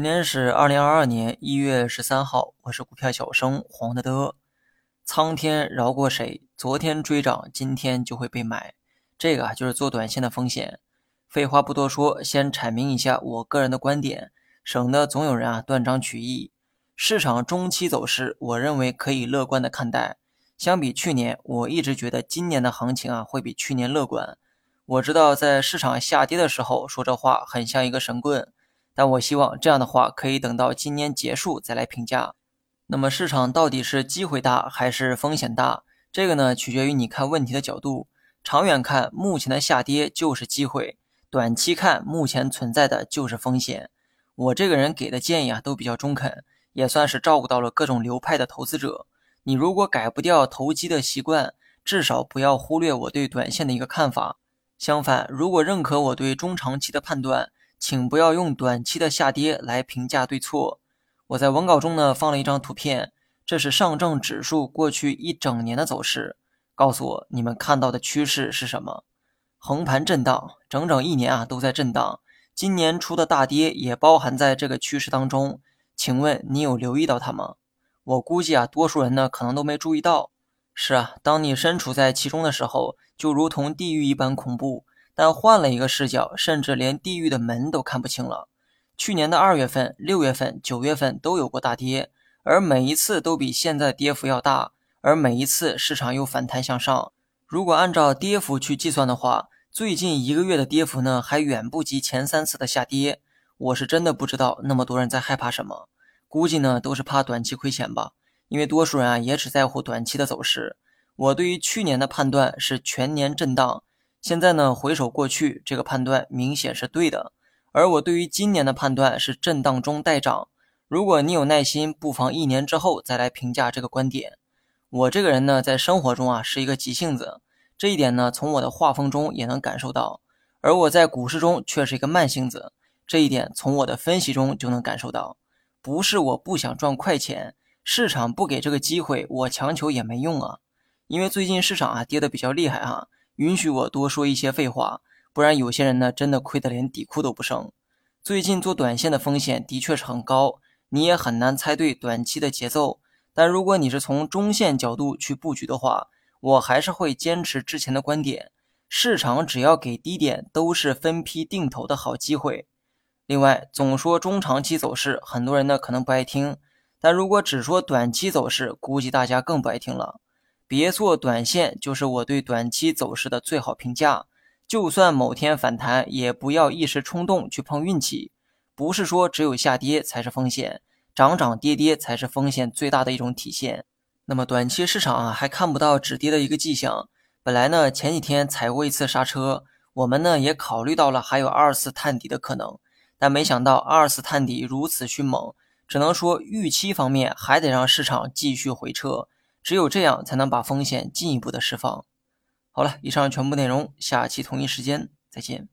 今天是二零二二年一月十三号，我是股票小生黄德德。苍天饶过谁？昨天追涨，今天就会被买。这个啊，就是做短线的风险。废话不多说，先阐明一下我个人的观点，省得总有人啊断章取义。市场中期走势，我认为可以乐观的看待。相比去年，我一直觉得今年的行情啊会比去年乐观。我知道在市场下跌的时候说这话很像一个神棍。但我希望这样的话可以等到今年结束再来评价。那么市场到底是机会大还是风险大？这个呢，取决于你看问题的角度。长远看，目前的下跌就是机会；短期看，目前存在的就是风险。我这个人给的建议啊，都比较中肯，也算是照顾到了各种流派的投资者。你如果改不掉投机的习惯，至少不要忽略我对短线的一个看法。相反，如果认可我对中长期的判断，请不要用短期的下跌来评价对错。我在文稿中呢放了一张图片，这是上证指数过去一整年的走势。告诉我你们看到的趋势是什么？横盘震荡，整整一年啊都在震荡。今年初的大跌也包含在这个趋势当中。请问你有留意到它吗？我估计啊，多数人呢可能都没注意到。是啊，当你身处在其中的时候，就如同地狱一般恐怖。但换了一个视角，甚至连地狱的门都看不清了。去年的二月份、六月份、九月份都有过大跌，而每一次都比现在跌幅要大，而每一次市场又反弹向上。如果按照跌幅去计算的话，最近一个月的跌幅呢，还远不及前三次的下跌。我是真的不知道那么多人在害怕什么，估计呢都是怕短期亏钱吧。因为多数人啊也只在乎短期的走势。我对于去年的判断是全年震荡。现在呢，回首过去，这个判断明显是对的。而我对于今年的判断是震荡中带涨。如果你有耐心，不妨一年之后再来评价这个观点。我这个人呢，在生活中啊是一个急性子，这一点呢，从我的画风中也能感受到。而我在股市中却是一个慢性子，这一点从我的分析中就能感受到。不是我不想赚快钱，市场不给这个机会，我强求也没用啊。因为最近市场啊跌得比较厉害啊。允许我多说一些废话，不然有些人呢真的亏得连底裤都不剩。最近做短线的风险的确是很高，你也很难猜对短期的节奏。但如果你是从中线角度去布局的话，我还是会坚持之前的观点：市场只要给低点，都是分批定投的好机会。另外，总说中长期走势，很多人呢可能不爱听，但如果只说短期走势，估计大家更不爱听了。别做短线，就是我对短期走势的最好评价。就算某天反弹，也不要一时冲动去碰运气。不是说只有下跌才是风险，涨涨跌跌才是风险最大的一种体现。那么短期市场啊，还看不到止跌的一个迹象。本来呢，前几天踩过一次刹车，我们呢也考虑到了还有二次探底的可能，但没想到二次探底如此迅猛，只能说预期方面还得让市场继续回撤。只有这样才能把风险进一步的释放。好了，以上全部内容，下期同一时间再见。